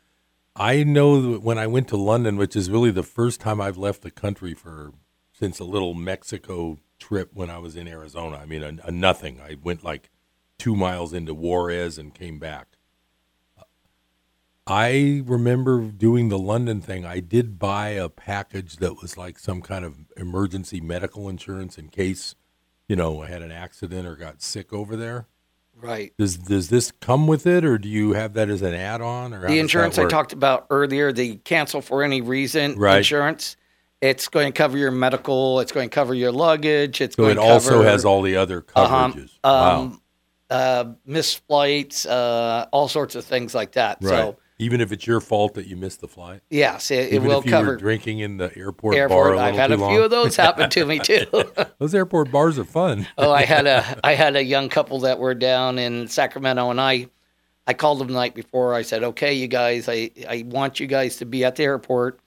I know that when I went to London, which is really the first time I've left the country for since a little Mexico trip when I was in Arizona. I mean, a, a nothing. I went like two miles into Juarez and came back. I remember doing the London thing. I did buy a package that was like some kind of emergency medical insurance in case, you know, I had an accident or got sick over there. right. Does does this come with it, or do you have that as an add-on? Or The insurance I talked about earlier, the cancel for any reason Right. insurance. It's going to cover your medical. It's going to cover your luggage. It's going to cover. So going it to also has all the other uh-huh, coverages. wow. um, uh, missed flights, uh, all sorts of things like that. Right. So Even if it's your fault that you missed the flight. yes, it, it will if you cover were drinking in the airport, bar airport. a I've had a too few of those happen to me too. Those airport bars are fun. oh, I had a I had a young couple that were down in Sacramento, and I I called them the night before. I said, "Okay, you guys, I I want you guys to be at the airport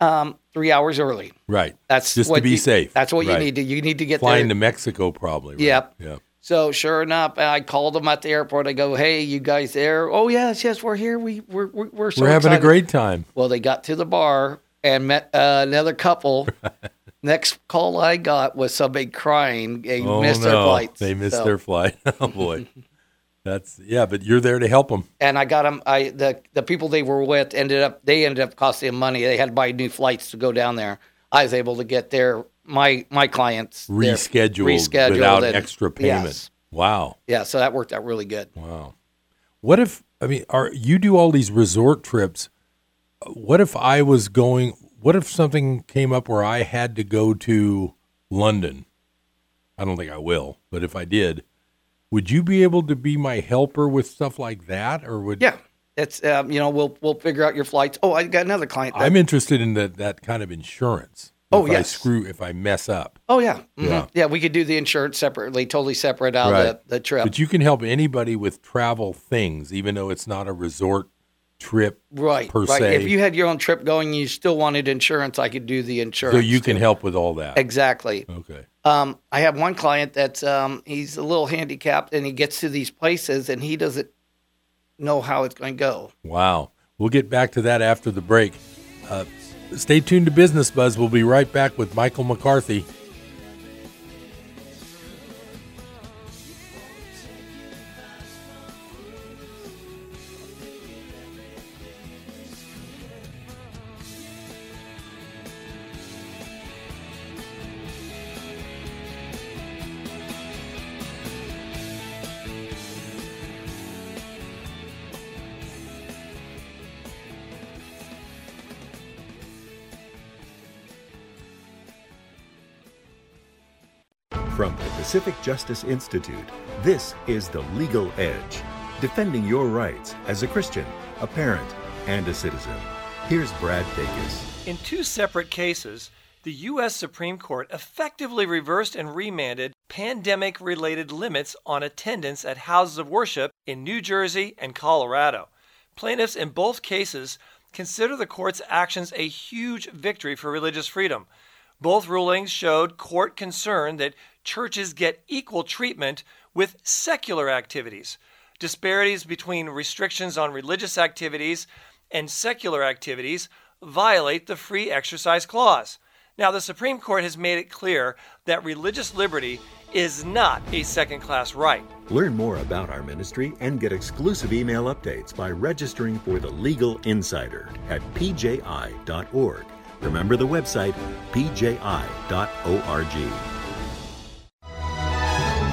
um, three hours early. Right. That's just to be you- safe. That's what Right. you need to. You need to get Flying there. to Mexico, probably. Right? Yep. Yep. So sure enough, I called them at the airport. I go, "Hey, you guys there? Oh yes, yes, we're here. We we're we're, we're so We're having a great time. Well, they got to the bar and met uh, another couple. Next call I got was somebody crying. They oh missed no, their flights. they missed So- their flight. oh boy, that's yeah. But you're there to help them. and I got them. I the the people they were with ended up they ended up costing them money. They had to buy new flights to go down there. I was able to get their my my clients Rescheduled, rescheduled without and- extra payment. yes. Wow. Yeah, so that worked out really good. Wow. What if I mean, are you do all these resort trips? What if I was going? What if something came up where I had to go to London? I don't think I will, but if I did, would you be able to be my helper with stuff like that, or would? Yeah, it's um, you know we'll we'll figure out your flights. Oh, I got another client. that- I'm interested in that that kind of insurance. Oh, yes. screw if I mess up. Oh yeah, Mhm. Yeah. yeah. We could do the insurance separately, totally separate out Right. of the, the trip. But you can help anybody with travel things, even though it's not a resort trip right, per right. se. If you had your own trip going, you still wanted insurance, I could do the insurance. so you can too. help with all that. exactly. Okay. Um, I have one client that's um, he's a little handicapped, and he gets to these places, and he doesn't know how it's going to go. Wow. We'll get back to that after the break. Uh, stay tuned to Business Buzz. We'll be right back with Michael McCarthy. Pacific Justice Institute, this is The Legal Edge, defending your rights as a Christian, a parent, and a citizen. Here's Brad Dacus. In two separate cases, the U.S. Supreme Court effectively reversed and remanded pandemic related limits on attendance at houses of worship in New Jersey and Colorado. Plaintiffs in both cases consider the court's actions a huge victory for religious freedom. Both rulings showed court concern that churches get equal treatment with secular activities. Disparities between restrictions on religious activities and secular activities violate the free exercise clause. Now, the Supreme Court has made it clear that religious liberty is not a second class right. Learn more about our ministry and get exclusive email updates by registering for the Legal Insider at pji.org. Remember the website pji.org.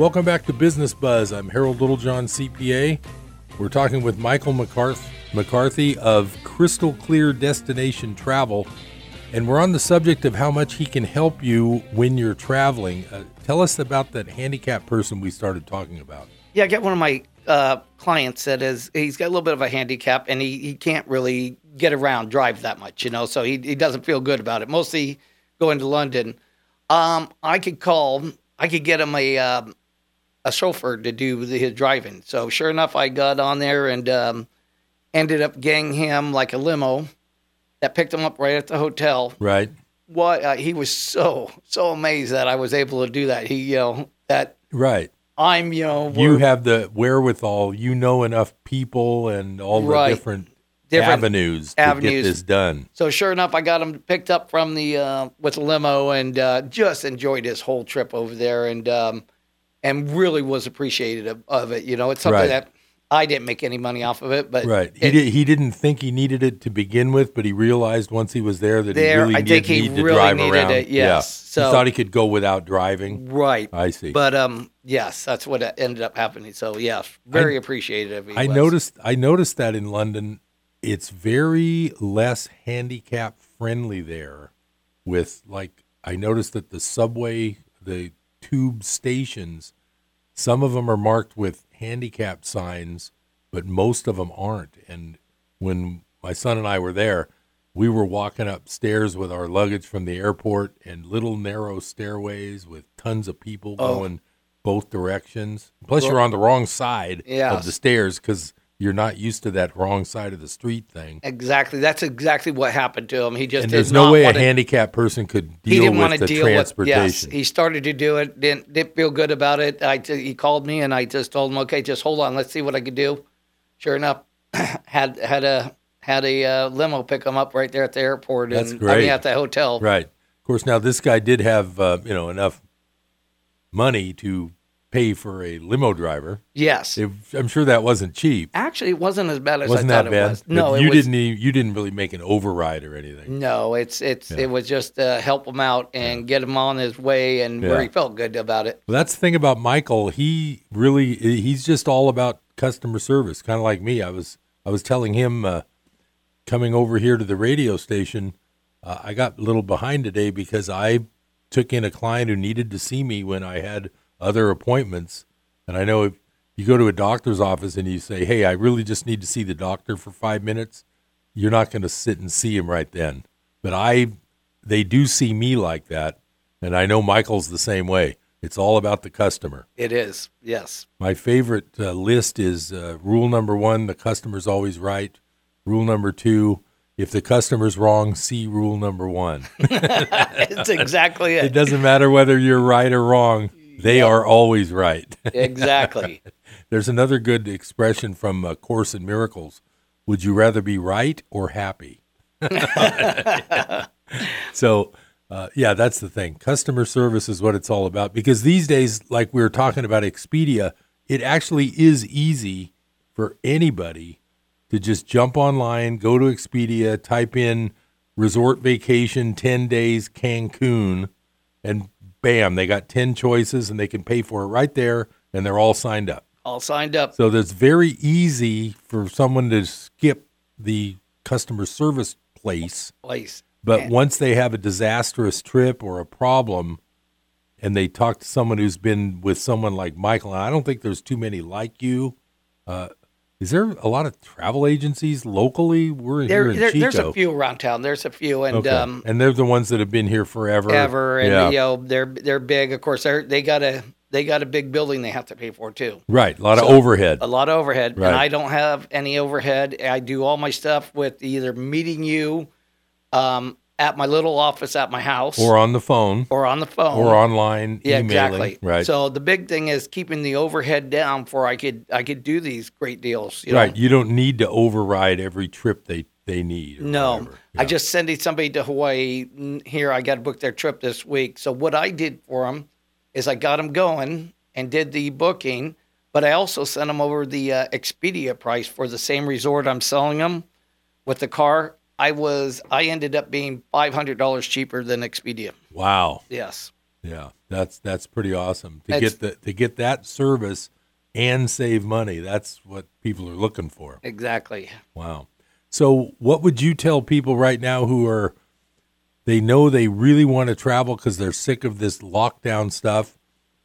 Welcome back to Business Buzz. I'm Harold Littlejohn, CPA. We're talking with Michael McCarthy of Crystal Clear Destination Travel, and we're on the subject of how much he can help you when you're traveling. Uh, tell us about that handicapped person we started talking about. Yeah, I get one of my uh, clients that is he's got a little bit of a handicap and he, he can't really get around, drive that much, you know, so he, he doesn't feel good about it. Mostly going to London. Um, I could call, I could get him a um, a chauffeur to do the, his driving. So sure enough, I got on there and um, ended up getting him like a limo that picked him up right at the hotel. Right. What uh, he was so so amazed that I was able to do that. He you know that right. I'm you know you have the wherewithal. You know enough people and all Right. the different, Different avenues, to avenues. get this done. So sure enough, I got him picked up from the uh, with a limo and uh, just enjoyed his whole trip over there and um, and really was appreciative of it. You know, it's something Right. that I didn't make any money off of it, but Right. He it- did, he didn't think he needed it to begin with, but he realized once he was there that There, he really I did he need to drive needed around. it, Yeah. yes. So- he thought he could go without driving. Right. I see. But um, yes, that's what ended up happening. So yeah, very appreciative. he I was. noticed I noticed that in London, it's very less handicap friendly there. With like, I noticed that the subway, the tube stations, some of them are marked with handicap signs, but most of them aren't. And when my son and I were there, we were walking upstairs with our luggage from the airport and little narrow stairways with tons of people Oh. going both directions. Plus, Well- you're on the wrong side Yeah. of the stairs because you're not used to that wrong side of the street thing. Exactly. That's exactly what happened to him. He just and there's no way a want handicapped person could deal he didn't want with to the deal with. Yes, transportation. he started to do it. Didn't didn't feel good about it. I t- he called me and I just told him, okay, just hold on. Let's see what I could do. Sure enough, had had a had a uh, limo pick him up right there at the airport. That's and, I great. mean, at the hotel. Right. Of course, now this guy did have uh, you know enough money to pay for a limo driver. Yes. It- I'm sure that wasn't cheap. Actually, it wasn't as bad as Wasn't I thought that bad? it was. No, you it was, didn't. e- You didn't really make an override or anything. No, it's it's Yeah. it was just uh, help him out and get him on his way, and Yeah. where he felt good about it. Well, that's the thing about Michael. He really he's just all about customer service, kind of like me. I was I was telling him uh, coming over here to the radio station, uh, I got a little behind today because I took in a client who needed to see me when I had other appointments. And I know if you go to a doctor's office and you say, "Hey, I really just need to see the doctor for 5 minutes," you're not going to sit and see him right then. But I they do see me like that, and I know Michael's the same way. It's all about the customer. It is, yes. My favorite uh, list is uh, rule number one: the customer's always right. Rule number two: if the customer's wrong, see rule number one. it's exactly it. it doesn't matter whether you're right or wrong; they are always right. Exactly. There's another good expression from uh, Course in Miracles: Would you rather be right or happy? so Uh, yeah, that's the thing. Customer service is what it's all about because these days, like we were talking about Expedia, it actually is easy for anybody to just jump online, go to Expedia, type in resort vacation 10 days Cancun, and bam, they got 10 choices and they can pay for it right there and they're all signed up. All signed up. So that's very easy for someone to skip the customer service place. Place. But And- once they have a disastrous trip or a problem and they talk to someone who's been with someone like Michael, and I don't think there's too many like you. Uh, is there a lot of travel agencies locally? We're There, here in there- Chico. there's a few around town. There's a few, and okay. um, and they're the ones that have been here forever. ever, and yeah. you know they're they're big. Of course, they they got a they got a big building they have to pay for too. Right, a lot of overhead. A lot of overhead, Right. and I don't have any overhead. I do all my stuff with either meeting you um, at my little office at my house, or on the phone, or on the phone, or online Yeah, emailing. exactly. Right. So the big thing is keeping the overhead down for I could I could do these great deals. You know? right. You don't need to override every trip they they need. No, whatever. I just sending somebody to Hawaii. Here, I got to book their trip this week. So what I did for them is I got them going and did the booking, but I also sent them over the uh, Expedia price for the same resort I'm selling them with the car. I was I ended up being five hundred dollars cheaper than Expedia. Wow. Yes. Yeah, that's that's pretty awesome to It's- get the to get that service and save money. That's what people are looking for. Exactly. Wow. So, what would you tell people right now who are they know they really want to travel because they're sick of this lockdown stuff,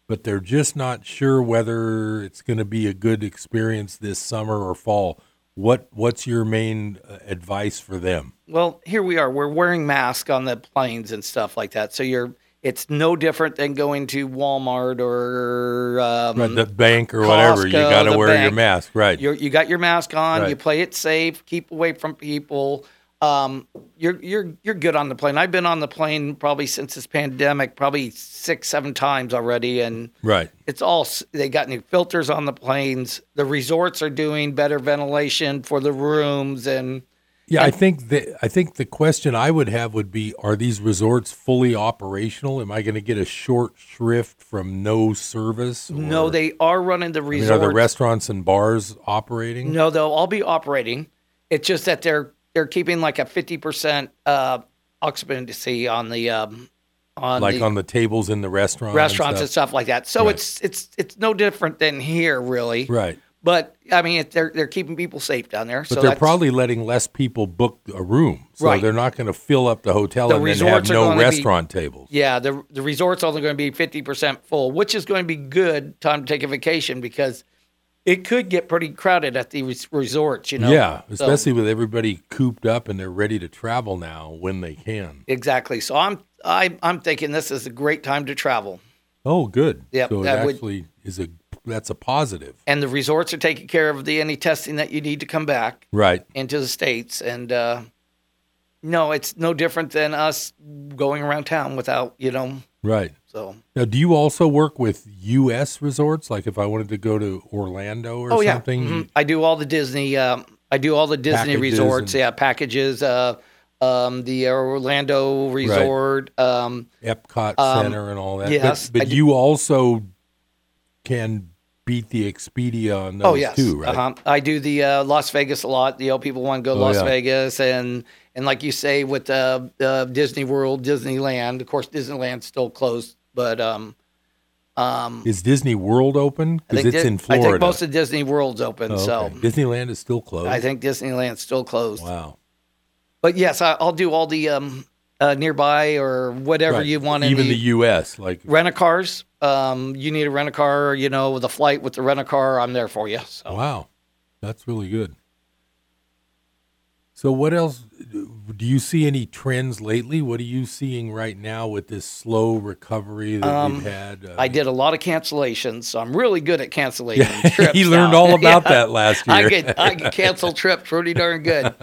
but they're just not sure whether it's going to be a good experience this summer or fall? What what's your main uh, advice for them? Well, here we are. We're wearing masks on the planes and stuff like that. So you're it's no different than going to Walmart or um, Right, the bank or whatever, you gotta the wear your mask, right. You're, you got your mask on. Right. You play it safe. Keep away from people. Um, you're you're you're good on the plane. I've been on the plane probably since this pandemic, probably six seven times already, and Right. it's all they got new filters on the planes. The resorts are doing better ventilation for the rooms and. Yeah, I think the I think the question I would have would be: Are these resorts fully operational? Am I going to get a short shrift from no service? No, they are running the I mean, are the restaurants and bars operating? No, they'll all be operating. It's just that they're they're keeping like a fifty percent uh, occupancy on the um, on like the on the tables in the restaurant, restaurants and stuff like that. So Right. it's it's it's no different than here, really. Right. But I mean, it, they're they're keeping people safe down there. But so they're probably letting less people book a room, so Right. they're not going to fill up the hotel The and then have no gonna be- restaurant tables. Yeah, the the resort's only going to be fifty percent full, which is going to be good time to take a vacation because it could get pretty crowded at the res- resorts. You know. yeah, So- especially with everybody cooped up and they're ready to travel now when they can. exactly. So I'm I, I'm thinking this is a great time to travel. Oh, good. Yep, so it that would- actually is a that's a positive. and the resorts are taking care of the any testing that you need to come back Right. into the states and uh no it's no different than us going around town without you know Right. So Now, do you also work with U.S. resorts? Like if I wanted to go to Orlando or oh yeah something? Mhm. i do all the disney um i do all the disney Packages resorts and- yeah packages uh um the orlando resort um Epcot Um, Center and all that. yes, but, but you also can beat the Expedia on those oh yes too, right? uh-huh. i do the uh, las vegas a lot you know people want to go to Oh, las yeah. vegas and and like you say with uh, uh, disney world disneyland of course disneyland's still closed but um um Is Disney World open? Because it's Di- in Florida. I think most of Disney World's open, Oh, so. Disneyland is still closed. I think Disneyland's still closed. Wow. But yes, I, I'll do all the um, uh, nearby or whatever Right. you want. in Even the U.S. like rent a cars. Um, you need a rent a car, you know, with a flight with the rent a car. I'm there for you. So Wow, that's really good. So, what else? Do you see any trends lately? What are you seeing right now with this slow recovery that Um, we've had? Uh, I did a lot of cancellations, so I'm really good at canceling trips. he learned now. all about Yeah. that last I year. could I could cancel trips pretty darn good.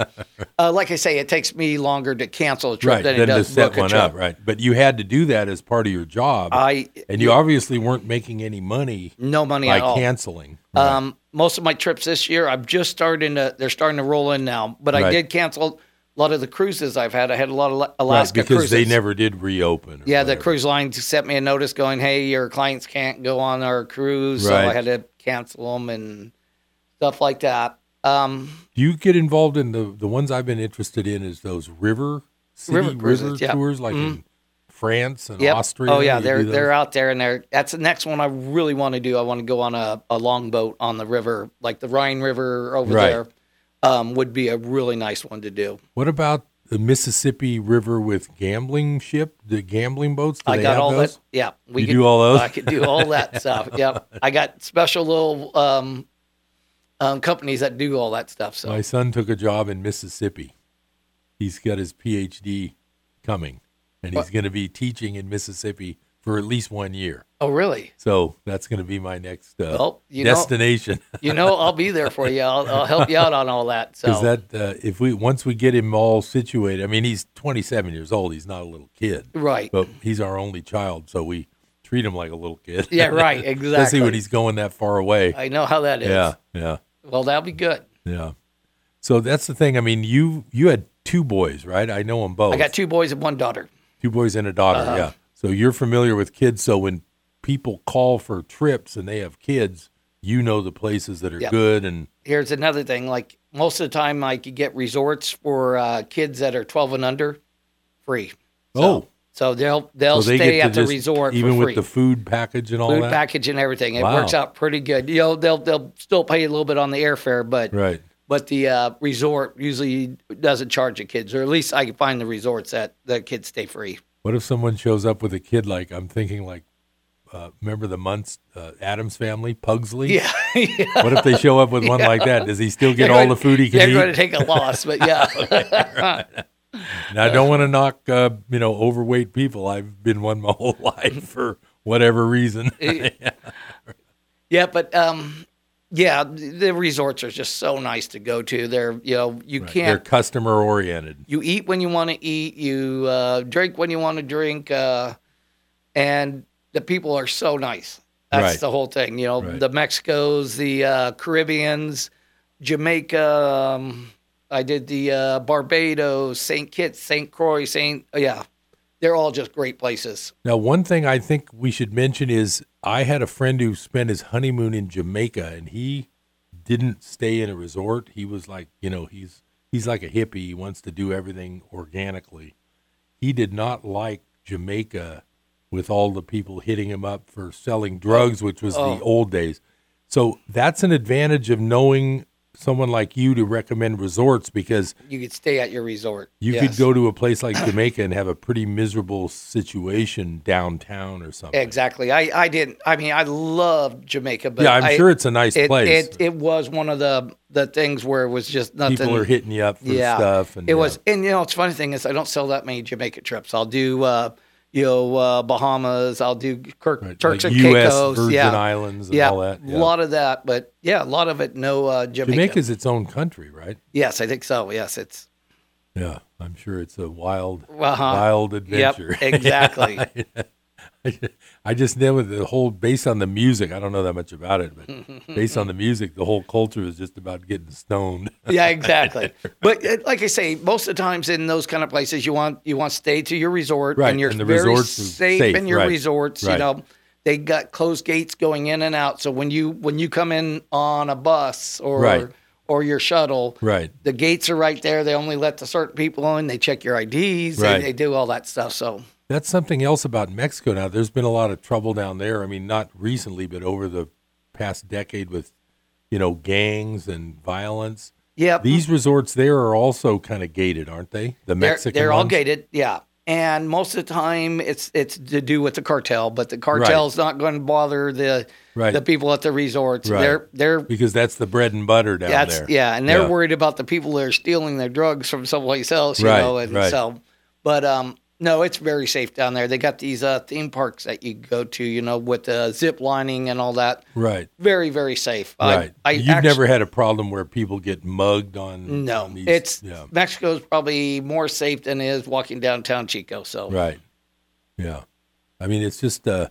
Uh, like I say, it takes me longer to cancel a trip right, than then it to does set book a one trip. up, right? But you had to do that as part of your job. I- and you obviously weren't making any money. No money by at all. canceling. Um, most of my trips this year, I'm just starting to. They're starting to roll in now. But I did cancel a lot of the cruises I've had, I had a lot of La- Alaska right, because cruises. they never did reopen. Yeah, the cruise line sent me a notice going, "Hey, your clients can't go on our cruise," so I had to cancel them and stuff like that. Um, Do you get involved in the the ones I've been interested in? Is those river city River river, cruises, yeah. tours like in Mhm. France and Yep. Austria? Oh yeah, they're they're out there and they're that's the next one I really want to do. I want to go on a, a long boat on the river, like the Rhine River over Right. there. Um, would be a really nice one to do. What about the Mississippi River with gambling ship, the gambling boats? Do I got all those? that. Yeah, You do all those? I could do all that stuff. Yep, I got special little um, um, companies that do all that stuff. So My son took a job in Mississippi. He's got his PhD coming, and he's going to be teaching in Mississippi for at least one year. Oh, really? So that's going to be my next uh, Well, you know- destination. you know, I'll be there for you. I'll, I'll help you out on all that. So Because that, uh, if we once we get him all situated, I mean, he's 27 years old. He's not a little kid, Right. But he's our only child, so we treat him like a little kid. Yeah, right, Exactly. Especially when he's going that far away. I know how that is. Yeah, yeah, Well, that'll be good. yeah. So that's the thing. I mean, you you had two boys, right? I know them both. I got two boys and one daughter. Two boys and a daughter. Uh-huh. Yeah. So you're familiar with kids. So when people call for trips and they have kids, you know the places that are Yep. good and Here's another thing. Like most of the time, I could get resorts for uh, kids that are 12 and under, free. oh, So they'll they'll so they stay at the resort even with the food package and all food that. package and everything. It Wow. works out pretty good. You know, they'll they'll still pay a little bit on the airfare, but Right. but the uh, resort usually doesn't charge the kids, or at least I can find the resorts that the kids stay free. What if someone shows up with a kid like I'm thinking like, uh, remember the Muntz uh, Addams family, Pugsley? Yeah, yeah. What if they show up with one Yeah. like that? Does he still get They're all going- the food he can They're eat? going to take a loss, but yeah. And I don't want to knock, uh, you know, overweight people. I've been one my whole life for whatever reason. Yeah, but um, yeah, the resorts are just so nice to go to. They're you know you They're can't They're customer oriented. you eat when you want to eat, you uh, drink when you want to drink, uh, and the people are so nice. That's Right. the whole thing. You know, the Mexicos, the uh, Caribbeans, Jamaica. Um, I did the uh, Barbados, St. Kitts, St. Croix, St. Yeah, they're all just great places. Now, one thing I think we should mention is I had a friend who spent his honeymoon in Jamaica, and he didn't stay in a resort. He was like, you know, he's he's like a hippie. He wants to do everything organically. He did not like Jamaica with all the people hitting him up for selling drugs, which was Oh. the old days. So that's an advantage of knowing someone like you to recommend resorts because You could stay at your resort. you Yes. could go to a place like Jamaica and have a pretty miserable situation downtown or something. Exactly. I, I didn't. I mean, I love Jamaica, but Yeah, I'm I- sure it's a nice it, place. It, it was one of the the things where it was just nothing. People are hitting you up for yeah, stuff and it yeah. was. And you know, it's funny thing is, I don't sell that many Jamaica trips. I'll do, uh, you know, uh, Bahamas. I'll do Kirk, Turks like and US Caicos. Virgin yeah. Islands and yeah, all that, yeah. A lot of that, but yeah, a lot of it. No uh, Jamaica. is its own country, right? Yes, I think so. Yes, it's Yeah, I'm sure it's a wild, Uh-huh. wild Yep, adventure. exactly. I just know the whole based on the music. I don't know that much about it, but based on the music, the whole culture is just about getting stoned. yeah, exactly. But uh, like I say, most of the times in those kind of places, you want you want to stay to your resort, Right, and you're and the very resorts safe, safe, in your right, resorts. You know, they got closed gates going in and out. So when you when you come in on a bus or Right. or your shuttle, Right. the gates are right there. They only let the certain people in. They check your IDs. Right. They, they do all that stuff. So That's something else about Mexico now. There's been a lot of trouble down there. I mean, not recently, but over the past decade with, you know, gangs and violence. Yeah. These resorts there are also kind of gated, aren't they? The they're, Mexican they're all gated. Yeah. And most of the time, it's it's to do with the cartel, but the cartel's not going to bother the Right. the people at the resorts. Right. They're they're because that's the bread and butter down That's there. yeah, and they're Yeah. worried about the people that are stealing their drugs from someplace else, you Right, know, and right. so. But um, no, it's very safe down there. They got these uh, theme parks that you go to, you know, with the zip lining and all that. Right. Very very safe. Right. I, I You've actu- never had a problem where people get mugged on. No, on these, it's yeah. Mexico's probably more safe than it is walking downtown Chico. So Right. Yeah. I mean, it's just uh,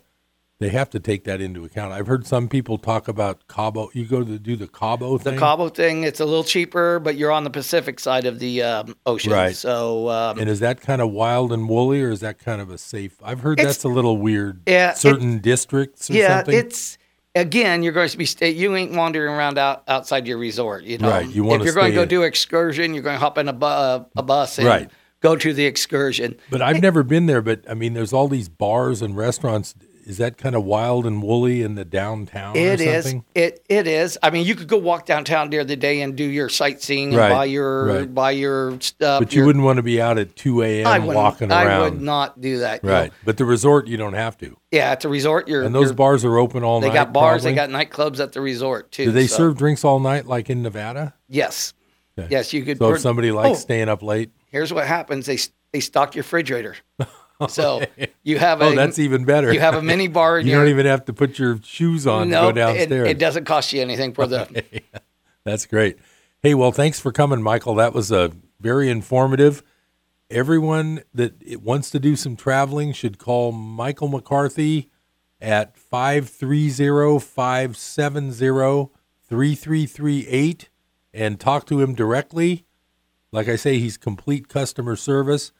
They have to take that into account. I've heard some people talk about Cabo. You go to do the Cabo thing. The. Cabo thing, it's a little cheaper, but you're on the Pacific side of the um, ocean. Right. So, um, and is that kind of wild and woolly, or is that kind of a safe? I've heard that's a little weird. Yeah, certain districts or yeah, something. it's again, you're going to be sta you ain't wandering around out outside your resort. You know, Right, you if wanna you're going to stay go in- do excursion, you're going to hop in a, bu- uh, a bus and Right. go to the excursion. But I've never been there. But I mean, there's all these bars and restaurants. Is that kind of wild and woolly in the downtown? It or is. something? It it is. I mean, you could go walk downtown during the day and do your sightseeing and Right, buy your right. buy your stuff. But you your- wouldn't want to be out at 2 a.m. walking I around. would not do that. Right. But the resort, you don't have to. Yeah, at the resort, you're And those you're- bars are open all They night. They got bars. probably? They got nightclubs at the resort too. Do they so- serve drinks all night like in Nevada? Yes. Okay. Yes, you could. So put- if somebody likes Oh, staying up late, here's what happens: they they stock your refrigerator. So you have oh, a oh, that's even better. You have a mini bar. You don't even have to put your shoes on no, to go downstairs. It, it doesn't cost you anything for the. That's great. Hey, well, thanks for coming, Michael. That was a very informative. Everyone that wants to do some traveling should call Michael McCarthy at 530-570-3338 and talk to him directly. Like I say, he's complete customer service.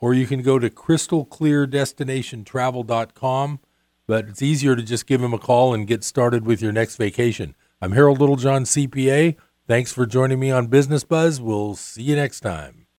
Or you can go to crystalcleardestinationtravel.com. But it's easier to just give him a call and get started with your next vacation. I'm Harold Littlejohn, CPA. Thanks for joining me on Business Buzz. We'll see you next time.